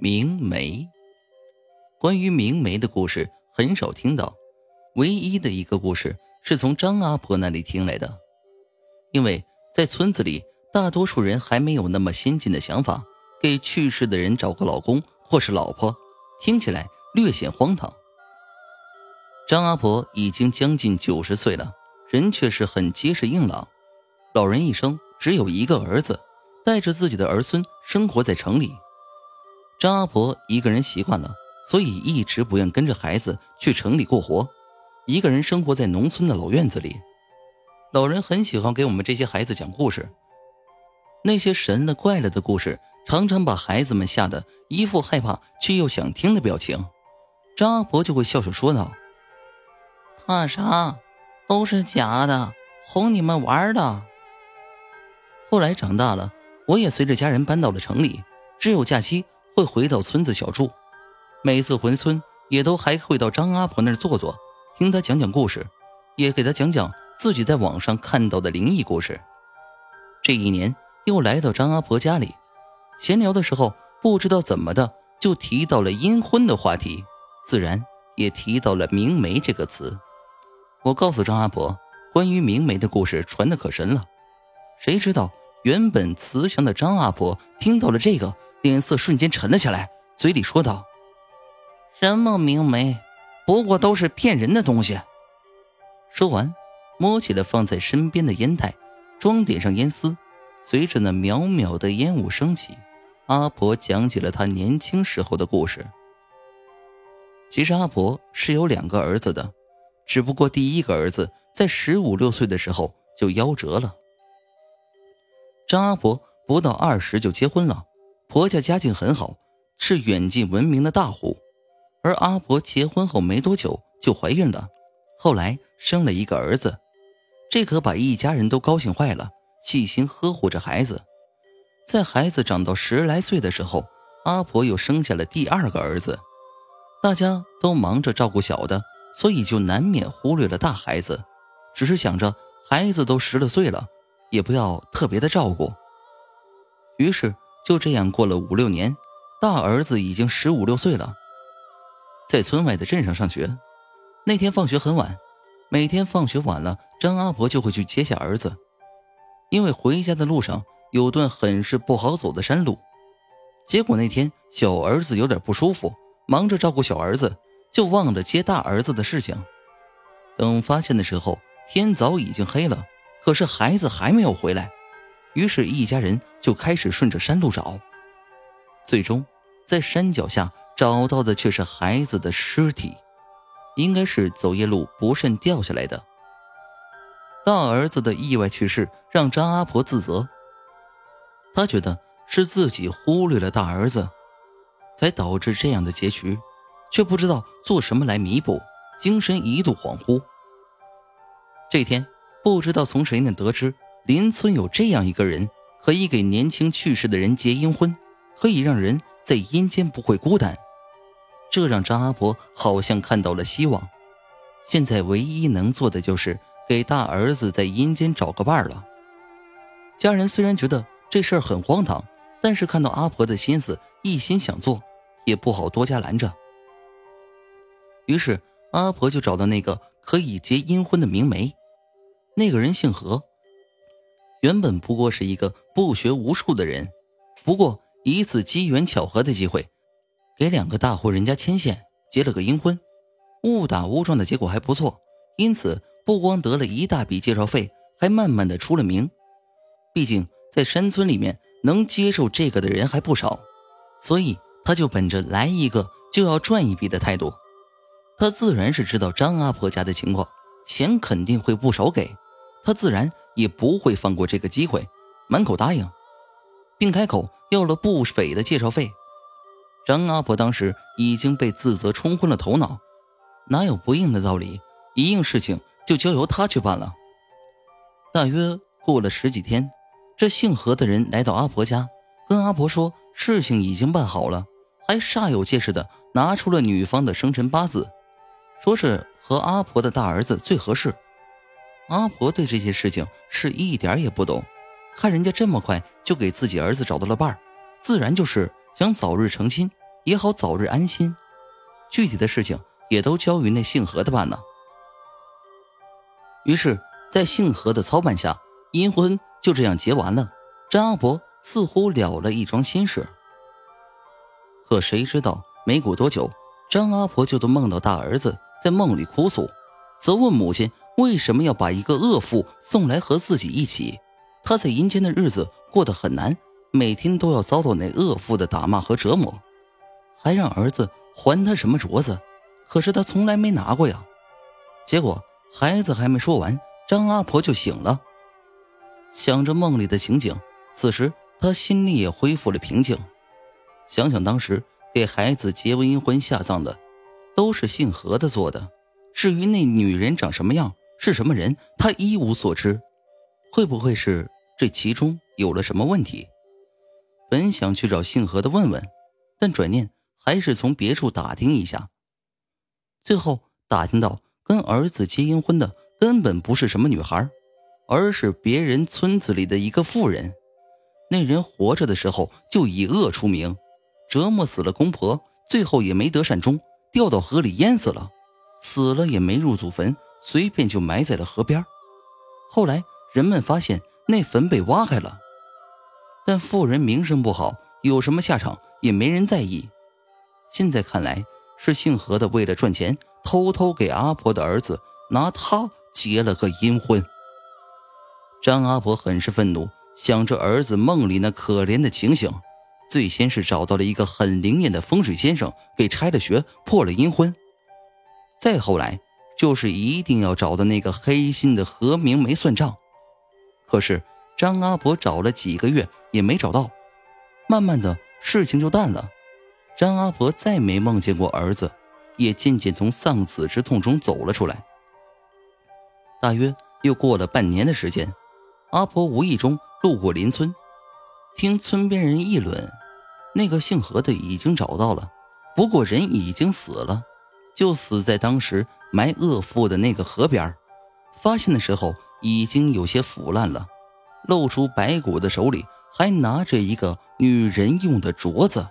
明媒。关于明媒的故事很少听到，唯一的一个故事是从张阿婆那里听来的。因为在村子里，大多数人还没有那么先进的想法，给去世的人找个老公或是老婆，听起来略显荒唐。张阿婆已经将近九十岁了，人却是很结实硬朗。老人一生只有一个儿子。带着自己的儿孙生活在城里，张阿婆一个人习惯了，所以一直不愿跟着孩子去城里过活，一个人生活在农村的老院子里。老人很喜欢给我们这些孩子讲故事，那些神了怪了的故事，常常把孩子们吓得一副害怕却又想听的表情。张阿婆就会笑笑说道：“怕啥？都是假的，哄你们玩的。”后来长大了。我也随着家人搬到了城里，只有假期会回到村子小住。每次回村，也都还会到张阿婆那儿坐坐，听她讲讲故事，也给她讲讲自己在网上看到的灵异故事。这一年又来到张阿婆家里，闲聊的时候，不知道怎么的就提到了阴婚的话题，自然也提到了明媒这个词。我告诉张阿婆，关于明媒的故事传的可神了，谁知道？原本慈祥的张阿婆听到了这个，脸色瞬间沉了下来，嘴里说道：“什么明媒，不过都是骗人的东西。”说完，摸起了放在身边的烟袋，装点上烟丝。随着那渺渺的烟雾升起，阿婆讲起了她年轻时候的故事。其实阿婆是有两个儿子的，只不过第一个儿子在十五六岁的时候就夭折了。张阿婆不到二十就结婚了，婆家家境很好，是远近闻名的大户。而阿婆结婚后没多久就怀孕了，后来生了一个儿子，这可把一家人都高兴坏了，细心呵护着孩子。在孩子长到十来岁的时候，阿婆又生下了第二个儿子。大家都忙着照顾小的，所以就难免忽略了大孩子，只是想着孩子都十了岁了。也不要特别的照顾。于是就这样过了五六年，大儿子已经十五六岁了，在村外的镇上上学。那天放学很晚，每天放学晚了，张阿婆就会去接下儿子，因为回家的路上有段很是不好走的山路。结果那天小儿子有点不舒服，忙着照顾小儿子，就忘了接大儿子的事情。等发现的时候，天早已经黑了。可是孩子还没有回来，于是，一家人就开始顺着山路找。最终，在山脚下找到的却是孩子的尸体，应该是走夜路不慎掉下来的。大儿子的意外去世让张阿婆自责，她觉得是自己忽略了大儿子，才导致这样的结局，却不知道做什么来弥补，精神一度恍惚。这天。不知道从谁那得知，邻村有这样一个人，可以给年轻去世的人结阴婚，可以让人在阴间不会孤单。这让张阿婆好像看到了希望。现在唯一能做的就是给大儿子在阴间找个伴儿了。家人虽然觉得这事儿很荒唐，但是看到阿婆的心思，一心想做，也不好多加拦着。于是阿婆就找到那个可以结阴婚的明媒。那个人姓何，原本不过是一个不学无术的人，不过一次机缘巧合的机会，给两个大户人家牵线结了个阴婚，误打误撞的结果还不错，因此不光得了一大笔介绍费，还慢慢的出了名。毕竟在山村里面能接受这个的人还不少，所以他就本着来一个就要赚一笔的态度，他自然是知道张阿婆家的情况，钱肯定会不少给。他自然也不会放过这个机会，满口答应，并开口要了不菲的介绍费。张阿婆当时已经被自责冲昏了头脑，哪有不应的道理？一应事情就交由他去办了。大约过了十几天，这姓何的人来到阿婆家，跟阿婆说事情已经办好了，还煞有介事的拿出了女方的生辰八字，说是和阿婆的大儿子最合适。阿婆对这些事情是一点也不懂，看人家这么快就给自己儿子找到了伴儿，自然就是想早日成亲，也好早日安心。具体的事情也都交于那姓何的办了。于是，在姓何的操办下，阴婚就这样结完了。张阿婆似乎了了一桩心事。可谁知道，没过多久，张阿婆就都梦到大儿子在梦里哭诉，责问母亲为什么要把一个恶妇送来和自己一起。他在阴间的日子过得很难，每天都要遭到那恶妇的打骂和折磨，还让儿子还他什么镯子，可是他从来没拿过呀。结果孩子还没说完，张阿婆就醒了，想着梦里的情景。此时，他心里也恢复了平静。想想当时给孩子结完阴婚下葬的，都是姓何的做的。至于那女人长什么样，是什么人，他一无所知。会不会是这其中有了什么问题？本想去找姓何的问问，但转念还是从别处打听一下。最后打听到，跟儿子结阴婚的根本不是什么女孩，而是别人村子里的一个妇人。那人活着的时候就以恶出名，折磨死了公婆，最后也没得善终，掉到河里淹死了。死了也没入祖坟，随便就埋在了河边。后来人们发现那坟被挖开了，但妇人名声不好，有什么下场也没人在意。现在看来是姓何的为了赚钱，偷偷给阿婆的儿子拿他结了个阴婚。张阿婆很是愤怒。想着儿子梦里那可怜的情形，最先是找到了一个很灵验的风水先生，给拆了穴，破了阴婚。再后来，就是一定要找到那个黑心的何明梅算账。可是张阿婆找了几个月也没找到，慢慢的事情就淡了。张阿婆再没梦见过儿子，也渐渐从丧子之痛中走了出来。大约又过了半年的时间，阿婆无意中。路过邻村，听村边人议论，那个姓何的已经找到了，不过人已经死了，就死在当时埋恶妇的那个河边发现的时候已经有些腐烂了，露出白骨的手里还拿着一个女人用的镯子。